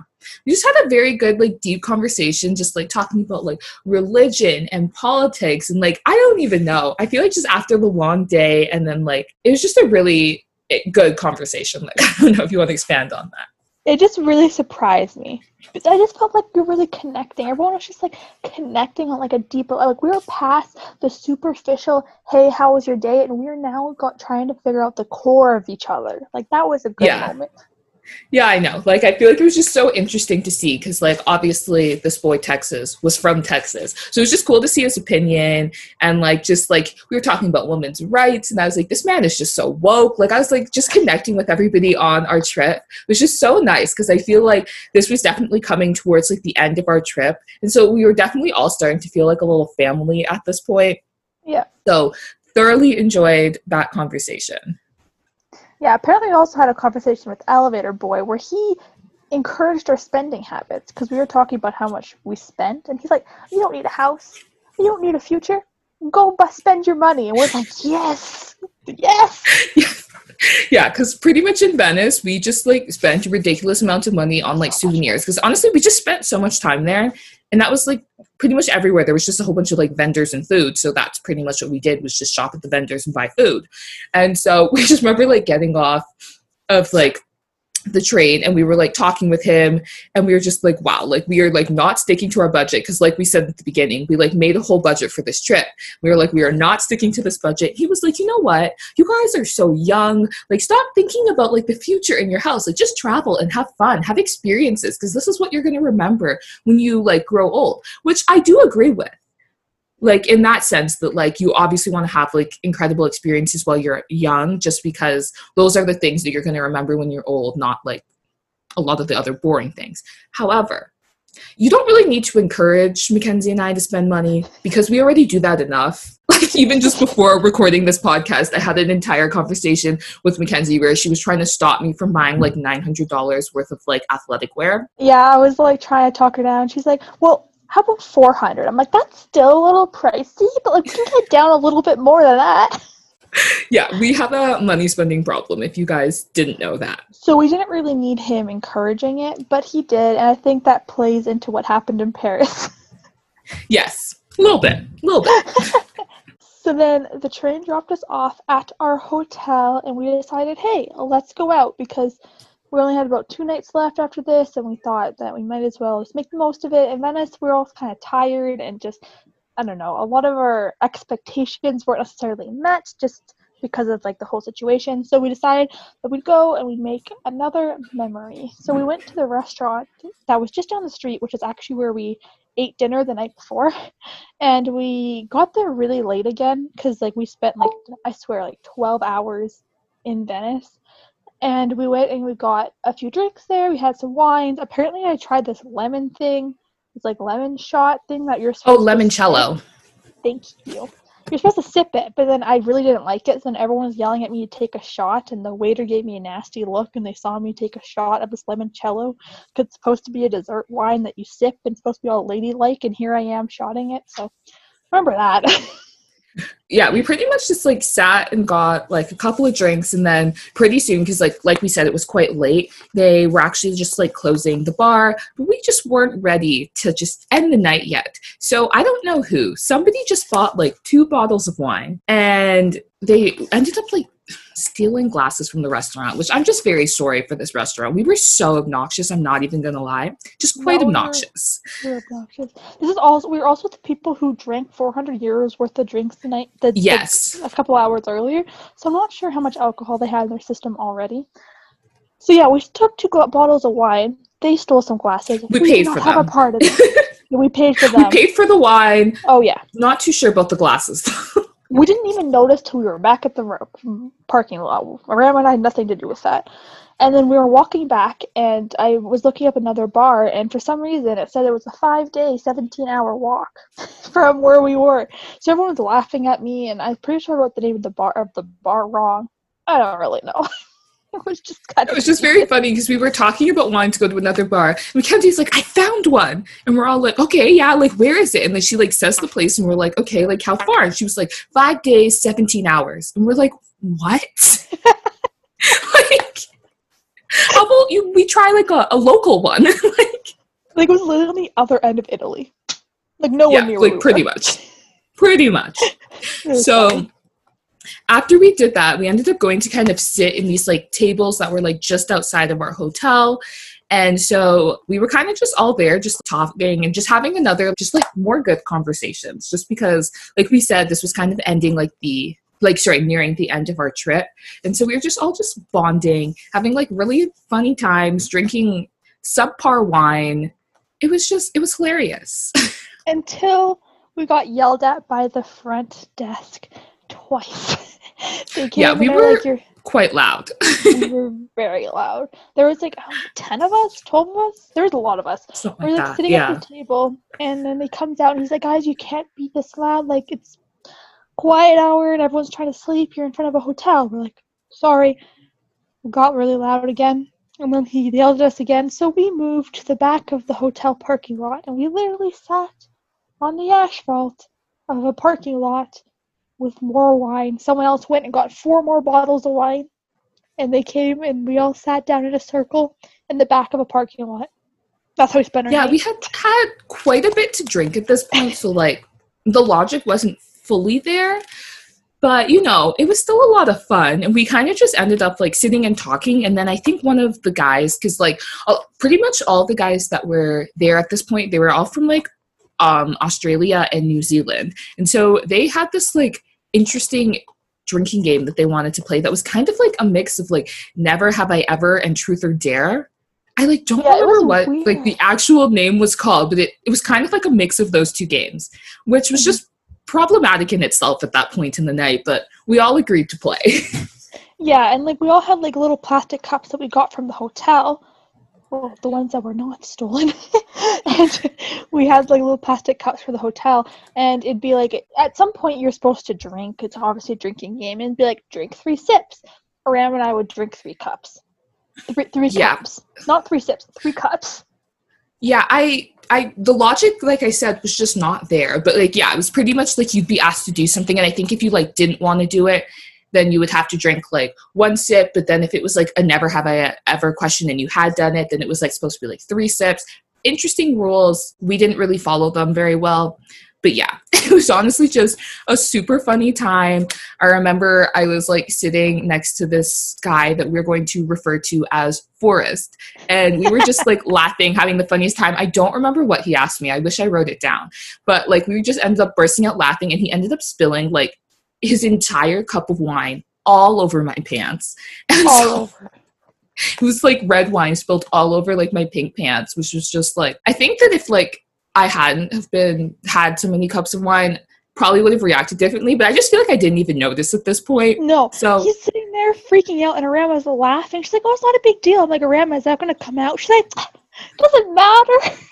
We just had a very good, like, deep conversation, just like talking about like religion and politics and like I don't even know. I feel like just after the long day and then like it was just a really eh, good conversation. Like (laughs) I don't know if you want to expand on that. It just really surprised me. But I just felt like we were really connecting. Everyone was just like connecting on like a deeper like we were past the superficial, hey, how was your day? And we are now got trying to figure out the core of each other. Like that was a good Yeah. moment. Yeah, I know. Like I feel like it was just so interesting to see because like obviously this boy Texas was from Texas. So it was just cool to see his opinion and like just like we were talking about women's rights and I was like this man is just so woke. Like I was like just connecting with everybody on our trip. It was just so nice because I feel like this was definitely coming towards like the end of our trip. And so we were definitely all starting to feel like a little family at this point. Yeah. So thoroughly enjoyed that conversation. Yeah, apparently we also had a conversation with Elevator Boy where he encouraged our spending habits because we were talking about how much we spent, and he's like, "You don't need a house, you don't need a future. Go bu- spend your money." And we're like, "Yes, yes." (laughs) yeah, because pretty much in Venice, we just like spent a ridiculous amount of money on like souvenirs. Because honestly, we just spent so much time there, and that was like pretty much everywhere. There was just a whole bunch of like vendors and food. So that's pretty much what we did was just shop at the vendors and buy food. And so (laughs) we just remember like getting off of like the train and we were like talking with him and we were just like wow like we are like not sticking to our budget. Because like we said at the beginning we like made a whole budget for this trip. We were like we are not sticking to this budget. He was like you know what? You guys are so young. Like stop thinking about like the future in your house. Like just travel and have fun. Have experiences because this is what you're going to remember when you like grow old which i do agree with like in that sense that like you obviously want to have like incredible experiences while you're young just because those are the things that you're going to remember when you're old not like a lot of the other boring things however you don't really need to encourage Mackenzie and I to spend money because we already do that enough. (laughs) Like even just before recording this podcast, I had an entire conversation with Mackenzie where she was trying to stop me from buying like nine hundred dollars worth of like athletic wear. Yeah, I was like trying to talk her down. She's like, "Well, how about 400?" I'm like, "That's still a little pricey, but like we can get down a little bit more than that." (laughs) Yeah, we have a money spending problem if you guys didn't know that. So we didn't really need him encouraging it, but he did, and I think that plays into what happened in Paris. (laughs) Yes, a little bit, a little bit. (laughs) So then the train dropped us off at our hotel, and we decided, hey, let's go out because we only had about two nights left after this, and we thought that we might as well just make the most of it. In Venice, we are all kind of tired and just, I don't know, a lot of our expectations weren't necessarily met just because of like the whole situation. So we decided that we'd go and we'd make another memory. So we went to the restaurant that was just down the street, which is actually where we ate dinner the night before (laughs) and we got there really late again because like we spent like i swear like 12 hours in venice and we went and we got a few drinks there we had some wines apparently i tried this lemon thing it's like lemon shot thing that you're oh, supposed. oh limoncello thank you you're supposed to sip it, but then I really didn't like it. So then everyone was yelling at me to take a shot, and the waiter gave me a nasty look, and they saw me take a shot of this limoncello because it's supposed to be a dessert wine that you sip and supposed to be all ladylike, and here I am shotting it. So remember that. (laughs) yeah, we pretty much just like sat and got like a couple of drinks and then pretty soon because like like we said it was quite late, they were actually just like closing the bar, but we just weren't ready to just end the night yet. So I don't know who. Somebody just bought like two bottles of wine and they ended up like stealing glasses from the restaurant, which I'm just very sorry for this restaurant. We were so obnoxious. I'm not even gonna lie, just quite no, obnoxious. We're, we're, obnoxious. This is also we are also the people who drank 400 euros worth of drinks tonight. The, yes, the, a couple hours earlier. So I'm not sure how much alcohol they had in their system already. So yeah, we took two bottles of wine. They stole some glasses. We, we paid for have a part of it. (laughs) we paid for them. We paid for the wine. Oh yeah. Not too sure about the glasses. (laughs) we didn't even notice till we were back at the parking lot. Ram and I had nothing to do with that. And then we were walking back, and I was looking up another bar, and for some reason it said it was a five day, 17 hour walk (laughs) from where we were. So everyone was laughing at me, and I'm pretty sure I wrote the name of the bar of the bar wrong. I don't really know. (laughs) (laughs) it was just kind of. It was just very funny because we were talking about wanting to go to another bar. And Mackenzie's like, I found one. And we're all like, okay, yeah, like, where is it? And then she like says the place and we're like, okay, like, how far? And she was like, five days, 17 hours. And we're like, what? (laughs) like, how about you, we try like a, a local one? (laughs) like, like, it was literally on the other end of Italy. Like, no yeah, one knew. Like, pretty much. Pretty much. so. Funny after we did that, we ended up going to kind of sit in these like tables that were like just outside of our hotel. And so we were kind of just all there, just talking and just having another, just like more good conversations, just because, like we said, this was kind of ending like the, like, sorry, nearing the end of our trip. And so we were just all just bonding, having like really funny times, drinking subpar wine. It was just, it was hilarious. (laughs) Until we got yelled at by the front desk twice. (laughs) yeah, we were like, quite loud. (laughs) we were very loud. There was like um, ten of us, twelve of us. There was a lot of us. Something we're like, like sitting yeah. at the table, and then he comes out and he's like, "Guys, you can't be this loud. Like it's quiet hour, and everyone's trying to sleep. You're in front of a hotel." We're like, "Sorry." We got really loud again. And then he yelled at us again, so we moved to the back of the hotel parking lot, and we literally sat on the asphalt of a parking lot with more wine. Someone else went and got four more bottles of wine. And they came and we all sat down in a circle in the back of a parking lot. That's how we spent our Yeah, night. we had had quite a bit to drink at this point, so like the logic wasn't fully there. But you know, it was still a lot of fun, and we kind of just ended up like sitting and talking. And then I think one of the guys, because like pretty much all the guys that were there at this point, they were all from like um, Australia and New Zealand, and so they had this like interesting drinking game that they wanted to play that was kind of like a mix of like never have I ever and truth or dare. I like don't yeah, remember what weird. like the actual name was called, but it, it was kind of like a mix of those two games, which was mm-hmm. just problematic in itself at that point in the night, but we all agreed to play. (laughs) yeah, and like we all had like little plastic cups that we got from the hotel well, the ones that were not stolen. (laughs) and we had like little plastic cups for the hotel. And it'd be like, at some point, you're supposed to drink. It's obviously a drinking game. And it'd be like, drink three sips. Arama and I would drink three cups. Three, three yeah. cups. Not three sips, three cups. Yeah, I I the logic like I said was just not there. But like yeah, it was pretty much like you'd be asked to do something and I think if you like didn't want to do it, then you would have to drink like one sip. But then if it was like a never have I ever question and you had done it, then it was like supposed to be like three sips. Interesting rules. We didn't really follow them very well. but yeah, (laughs) it was honestly just a super funny time. I remember I was like sitting next to this guy that we are going to refer to as Forrest, and we were just like (laughs) laughing, having the funniest time. I don't remember what he asked me. I wish I wrote it down, but like we just ended up bursting out laughing, and he ended up spilling like his entire cup of wine all over my pants. (laughs) And All so- over. it was like red wine spilled all over like my pink pants which was just like i think that if like i hadn't have been had so many cups of wine probably would have reacted differently but i just feel like i didn't even notice at this point No, so he's sitting there freaking out, and Arama's laughing. She's like, "Oh, it's not a big deal." I'm like, "Arama, is that going to come out?" She's like, "Doesn't matter." (laughs)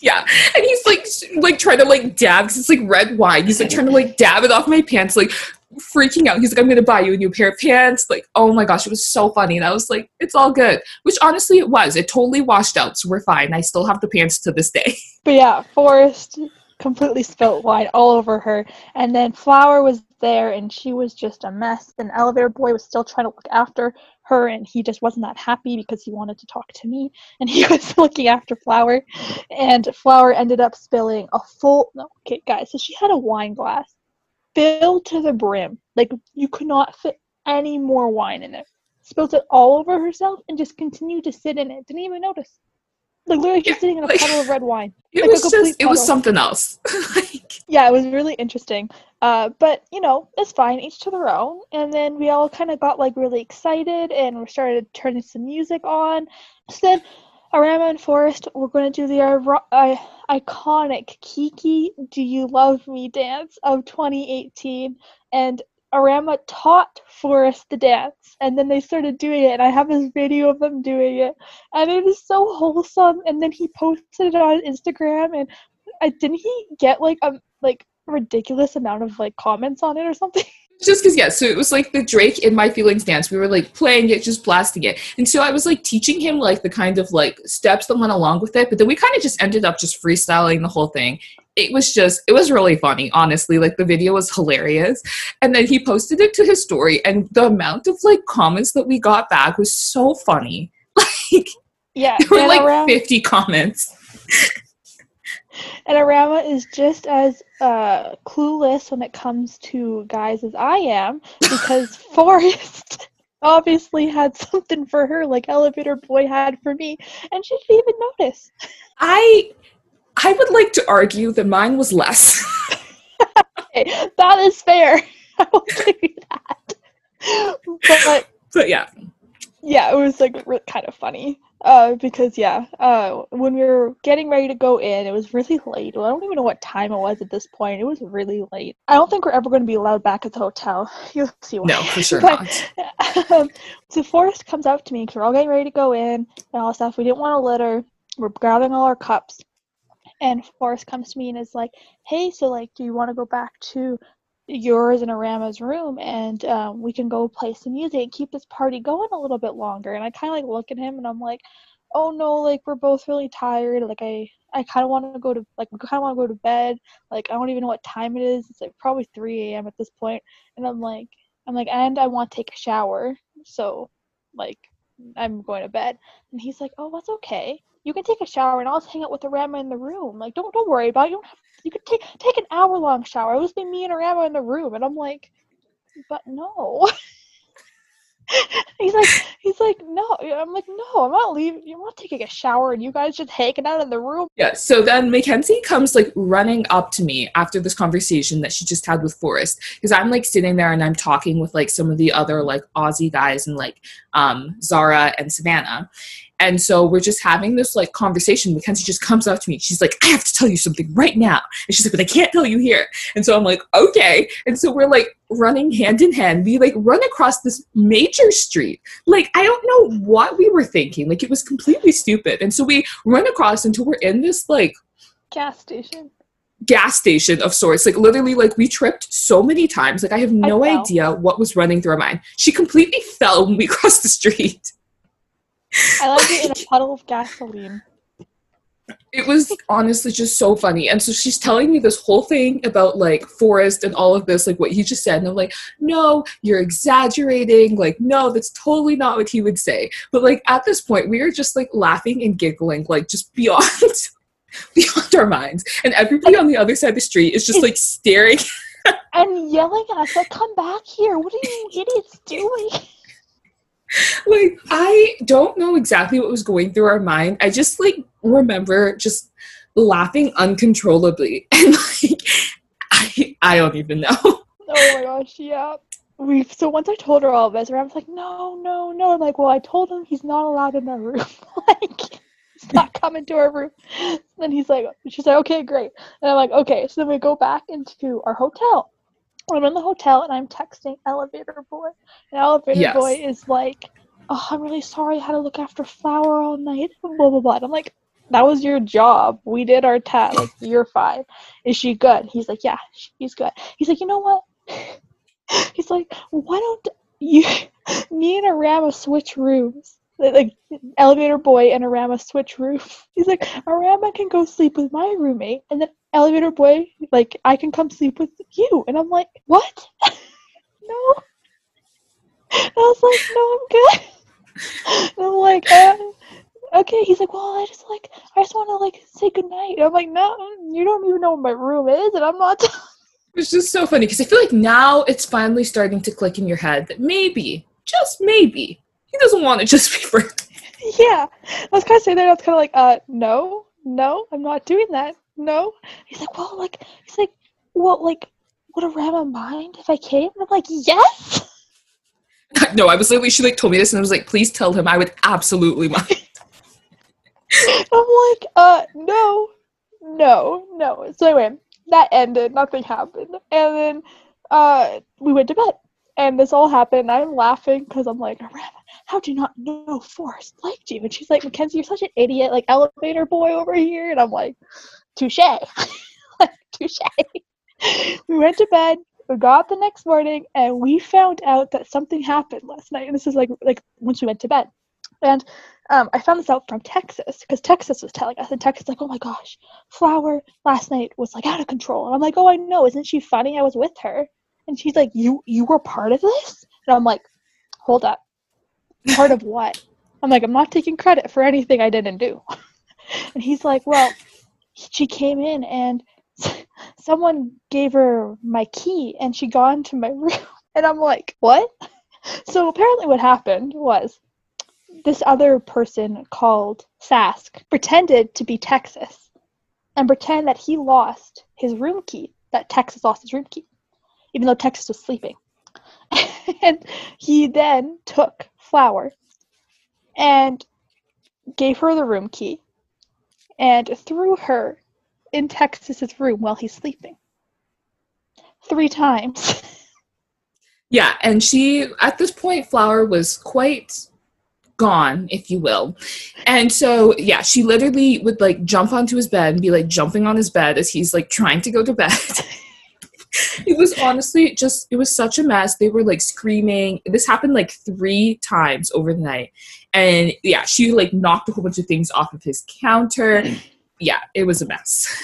(laughs) yeah. And he's like like trying to like dab because it's like red wine. He's like trying to like dab it off my pants like freaking out. He's like i'm gonna buy you a new pair of pants. Like oh my gosh it was so funny. And i was like it's all good. Which honestly it was. It totally washed out. So we're fine. I still have the pants to this day. (laughs) But yeah, Forrest completely spilt wine all over her, and then Flower was there, and she was just a mess. And Elevator Boy was still trying to look after her, and he just wasn't that happy because he wanted to talk to me, and he (laughs) was looking after Flower, and Flower ended up spilling a full. No, okay, guys, so she had a wine glass filled to the brim, like you could not fit any more wine in it. Spilled it all over herself and just continued to sit in it. Didn't even notice. Like literally just sitting in a like- puddle of red wine. (laughs) it Like a was complete just it was something else (laughs) like yeah, it was really interesting. Uh, but you know, it's fine, each to their own. And then we all kind of got like really excited, and we started turning some music on. So then, Arama and Forrest were going to do the uh, iconic "Kiki, Do You Love Me" dance of 2018, and Arama taught Forrest the dance, and then they started doing it. And I have this video of them doing it, and it is so wholesome. And then he posted it on Instagram, and I didn't he get like a like ridiculous amount of like comments on it or something. (laughs) just because yeah so it was like the drake in my feelings dance we were like playing it just blasting it and so i was like teaching him like the kind of like steps that went along with it but then we kind of just ended up just freestyling the whole thing it was just it was really funny honestly. Like the video was hilarious. And then he posted it to his story and the amount of like comments that we got back was so funny. (laughs) Like Yeah, there were like Arama, 50 comments. And Arama is just as uh, clueless when it comes to guys as I am because (laughs) Forrest obviously had something for her like Elevator Boy had for me, and she didn't even notice. i i would like to argue that mine was less (laughs) Okay, that is fair. (laughs) I will give you that. But but yeah yeah, it was like kind of funny. Uh, because yeah, uh, when we were getting ready to go in, it was really late. Well, I don't even know what time it was at this point. It was really late. I don't think we're ever going to be allowed back at the hotel. (laughs) You'll see why. no for sure But- not um, so Forrest comes up to me because we're all getting ready to go in and all stuff. We didn't want to litter. We're grabbing all our cups. And Forrest comes to me and is like, hey, so like, do you want to go back to yours and Arama's room and um, we can go play some music and keep this party going a little bit longer? And I kind of like look at him and I'm like, oh no, like we're both really tired. Like I, I kind of want to go to like kind of want to go to bed. Like I don't even know what time it is. It's like probably 3 a.m. at this point. And I'm like, I'm like, and I want to take a shower. So, like, I'm going to bed. And he's like, oh, that's okay. You can take a shower and I'll just hang out with Arama in the room. Like, don't don't worry about it. You don't have. You could take take an hour long shower. It was be me and Arama in the room. And I'm like, but no. (laughs) he's like, he's like, no. I'm like, no, I'm not leaving. I'm not taking a shower and you guys just hanging out in the room. Yeah, so then Mackenzie comes like running up to me after this conversation that she just had with Forrest because I'm like sitting there and I'm talking with like some of the other like Aussie guys and like um Zara and Savannah. And so we're just having this like conversation. Mackenzie just comes up to me. She's like, I have to tell you something right now. And she's like, but I can't tell you here. And so I'm like, okay. And so we're like running hand in hand. We like run across this major street. Like, I don't know what we were thinking. Like, it was completely stupid. And so we run across until we're in this like Gas station. gas station of sorts. Like literally, like we tripped so many times. Like I have no fell. idea what was running through our mind. She completely fell when we (laughs) crossed the street. I left it in a puddle of gasoline. It was honestly just so funny. And so she's telling me this whole thing about like Forrest and all of this, like what he just said. And I'm like, no, you're exaggerating. Like, no, that's totally not what he would say. But like at this point, we were just like laughing and giggling, like just beyond (laughs) beyond our minds. And everybody on the other side of the street is just like staring (laughs) and yelling at us like, "Come back here! What are you idiots doing?" (laughs) like I don't know exactly what was going through our mind. I just like remember just laughing uncontrollably (laughs) and like I I don't even know. (laughs) Oh my gosh, yeah. We so once I told her all of this, was like, no, no, no. I'm like, well, I told him he's not allowed in our room. (laughs) like he's not coming to our room. And then he's like, she's like, okay, great. And I'm like, okay. So then we go back into our hotel. I'm in the hotel and I'm texting elevator boy. And elevator yes. boy is like, oh, I'm really sorry I had to look after Flower all night. Blah blah blah. And I'm like, that was your job. We did our test. Like, you're fine. Is she good? He's like, yeah, she's good. He's like, you know what? (laughs) He's like, why don't you, (laughs) me and Arama switch rooms? Like, elevator boy and Arama switch rooms. (laughs) He's like, Arama can go sleep with my roommate, and then elevator boy, like, I can come sleep with you. And I'm like, what? (laughs) no. And I was like, no, I'm good. (laughs) And I'm like, uh, okay. He's like, well, I just like, I just want to like say goodnight. And I'm like, no, you don't even know where my room is, and I'm not. (laughs) It's just so funny because I feel like now it's finally starting to click in your head that maybe, just maybe, he doesn't want to just be for. Yeah, I was kind of saying that. I was kind of like, uh, no, no, I'm not doing that. No. He's like, well, like, he's like, well, like, would Arama mind if I came? And I'm like, yes. (laughs) No, I was literally, she like told me this and I was like, please tell him I would absolutely mind. (laughs) I'm like, uh, no, no, no. So anyway, that ended, nothing happened. And then uh, we went to bed. And this all happened. I'm laughing because I'm like, how do you not know Forrest liked you? And she's like, Mackenzie, you're such an idiot, like elevator boy over here. And I'm like, touche. (laughs) touche. we went to bed. We got up the next morning and we found out that something happened last night. And this is like like once we went to bed. And um, I found this out from Texas because Texas was telling us, and Texas like, oh my gosh, Flower last night was like out of control, and I'm like, oh I know, isn't she funny? I was with her, and she's like, you you were part of this, and I'm like, hold up, part of what? I'm like, I'm not taking credit for anything I didn't do, (laughs) and he's like, well, she came in and (laughs) someone gave her my key, and she got into my (laughs) room, and I'm like, what? So apparently, what happened was this other person called Sask pretended to be Texas and pretend that he lost his room key, that Texas lost his room key, even though Texas was sleeping. (laughs) and he then took Flower and gave her the room key and threw her in Texas's room while he's sleeping. Three times. (laughs) yeah, and she at this point Flower was quite gone, if you will. And so, yeah, she literally would like jump onto his bed and be like jumping on his bed as he's like trying to go to bed. (laughs) it was honestly just, it was such a mess. They were like screaming. This happened like three times over the night. And yeah, she like knocked a whole bunch of things off of his counter. Yeah, it was a mess.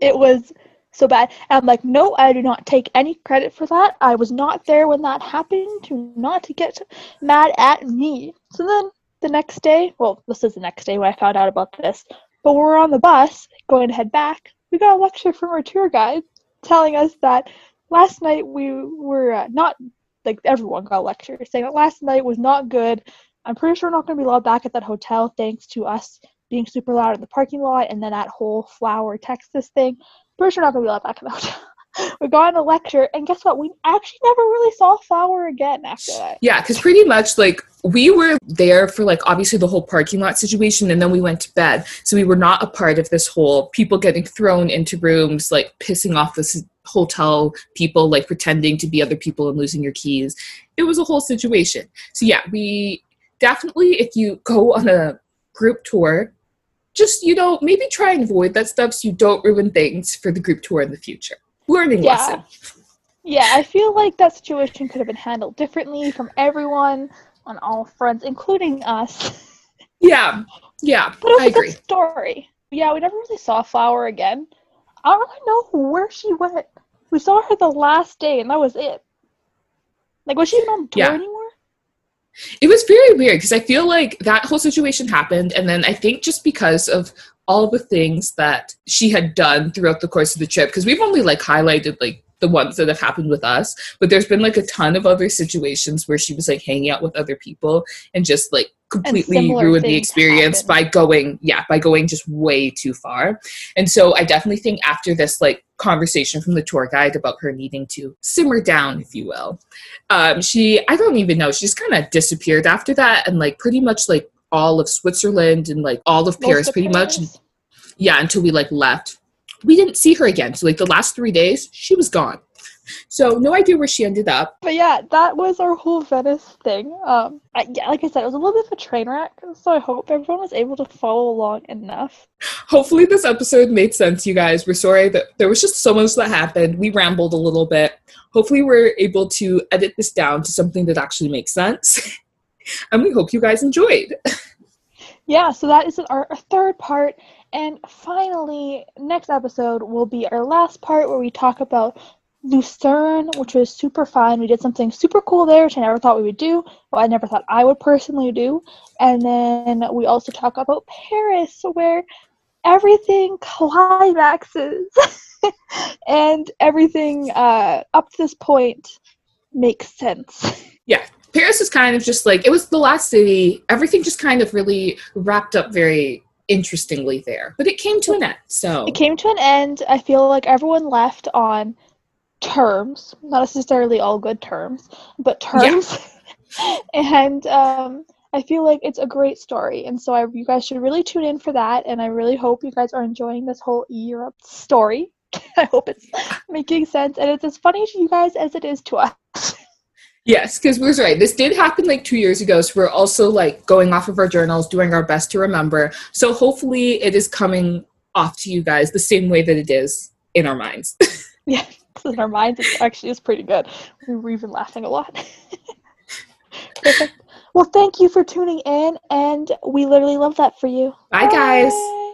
It was so bad. And I'm like, no, I do not take any credit for that. I was not there when that happened. To not get mad at me. So then the next day, well, this is the next day when I found out about this. But we're on the bus going to head back. We got a lecture from our tour guide telling us that last night we were uh, not like everyone got a lecture saying that last night was not good. I'm pretty sure we're not going to be allowed back at that hotel thanks to us being super loud in the parking lot and then that whole flower Texas thing. Pretty sure we're not gonna be allowed back in the hotel. (laughs) we got in a lecture, and guess what? We actually never really saw Flower again after that. Yeah, because pretty much like we were there for like obviously the whole parking lot situation, and then we went to bed. So we were not a part of this whole people getting thrown into rooms, like pissing off this hotel people, like pretending to be other people and losing your keys. It was a whole situation. So yeah, we definitely if you go on a group tour just you know maybe try and avoid that stuff so you don't ruin things for the group tour in the future learning yeah. lesson yeah i feel like that situation could have been handled differently from everyone on all fronts including us. Yeah yeah (laughs) but it was I a agree. good story. Yeah we never really saw flower again. I don't really know where she went. We saw her the last day and that was it. Like was she even on tour yeah. anymore? It was very weird because I feel like that whole situation happened, and then I think just because of all the things that she had done throughout the course of the trip because we've only like highlighted like the ones that have happened with us but there's been like a ton of other situations where she was like hanging out with other people and just like completely ruined the experience happen. by going yeah by going just way too far and so i definitely think after this like conversation from the tour guide about her needing to simmer down if you will um she i don't even know she just kind of disappeared after that and like pretty much like all of switzerland and like all of paris of pretty much yeah until we like left we didn't see her again. So like the last three days she was gone. So no idea where she ended up. But yeah, that was our whole Venice thing. Um, I, yeah, like I said, it was a little bit of a train wreck, so I hope everyone was able to follow along enough. hopefully this episode made sense you guys. We're sorry that there was just so much that happened. We rambled a little bit. Hopefully we're able to edit this down to something that actually makes sense. (laughs) And we hope you guys enjoyed. (laughs) Yeah, so that is our, our third part. And finally, next episode will be our last part where we talk about Lucerne, which was super fun. We did something super cool there, which I never thought we would do. Well, I never thought I would personally do. And then we also talk about Paris, where everything (laughs) climaxes (laughs) and everything uh, up to this point makes sense. (laughs) Yeah. Paris is kind of just like it was the last city everything just kind of really wrapped up very interestingly there but it came to an end so It came to an end. I feel like everyone left on terms, not necessarily all good terms, but terms. (laughs) and um, I feel like it's a great story, and so I, you guys should really tune in for that. And I really hope you guys are enjoying this whole Europe story. (laughs) I hope it's making sense, and it's as funny to you guys as it is to us. (laughs) Yes, because we was right. This did happen like two years ago, so we're also like going off of our journals, doing our best to remember. So hopefully, it is coming off to you guys the same way that it is in our minds. (laughs) yeah, (laughs) in our minds, it actually is pretty good. We were even laughing a lot. (laughs) Well, thank you for tuning in, and we literally love that for you. Bye, guys. Bye.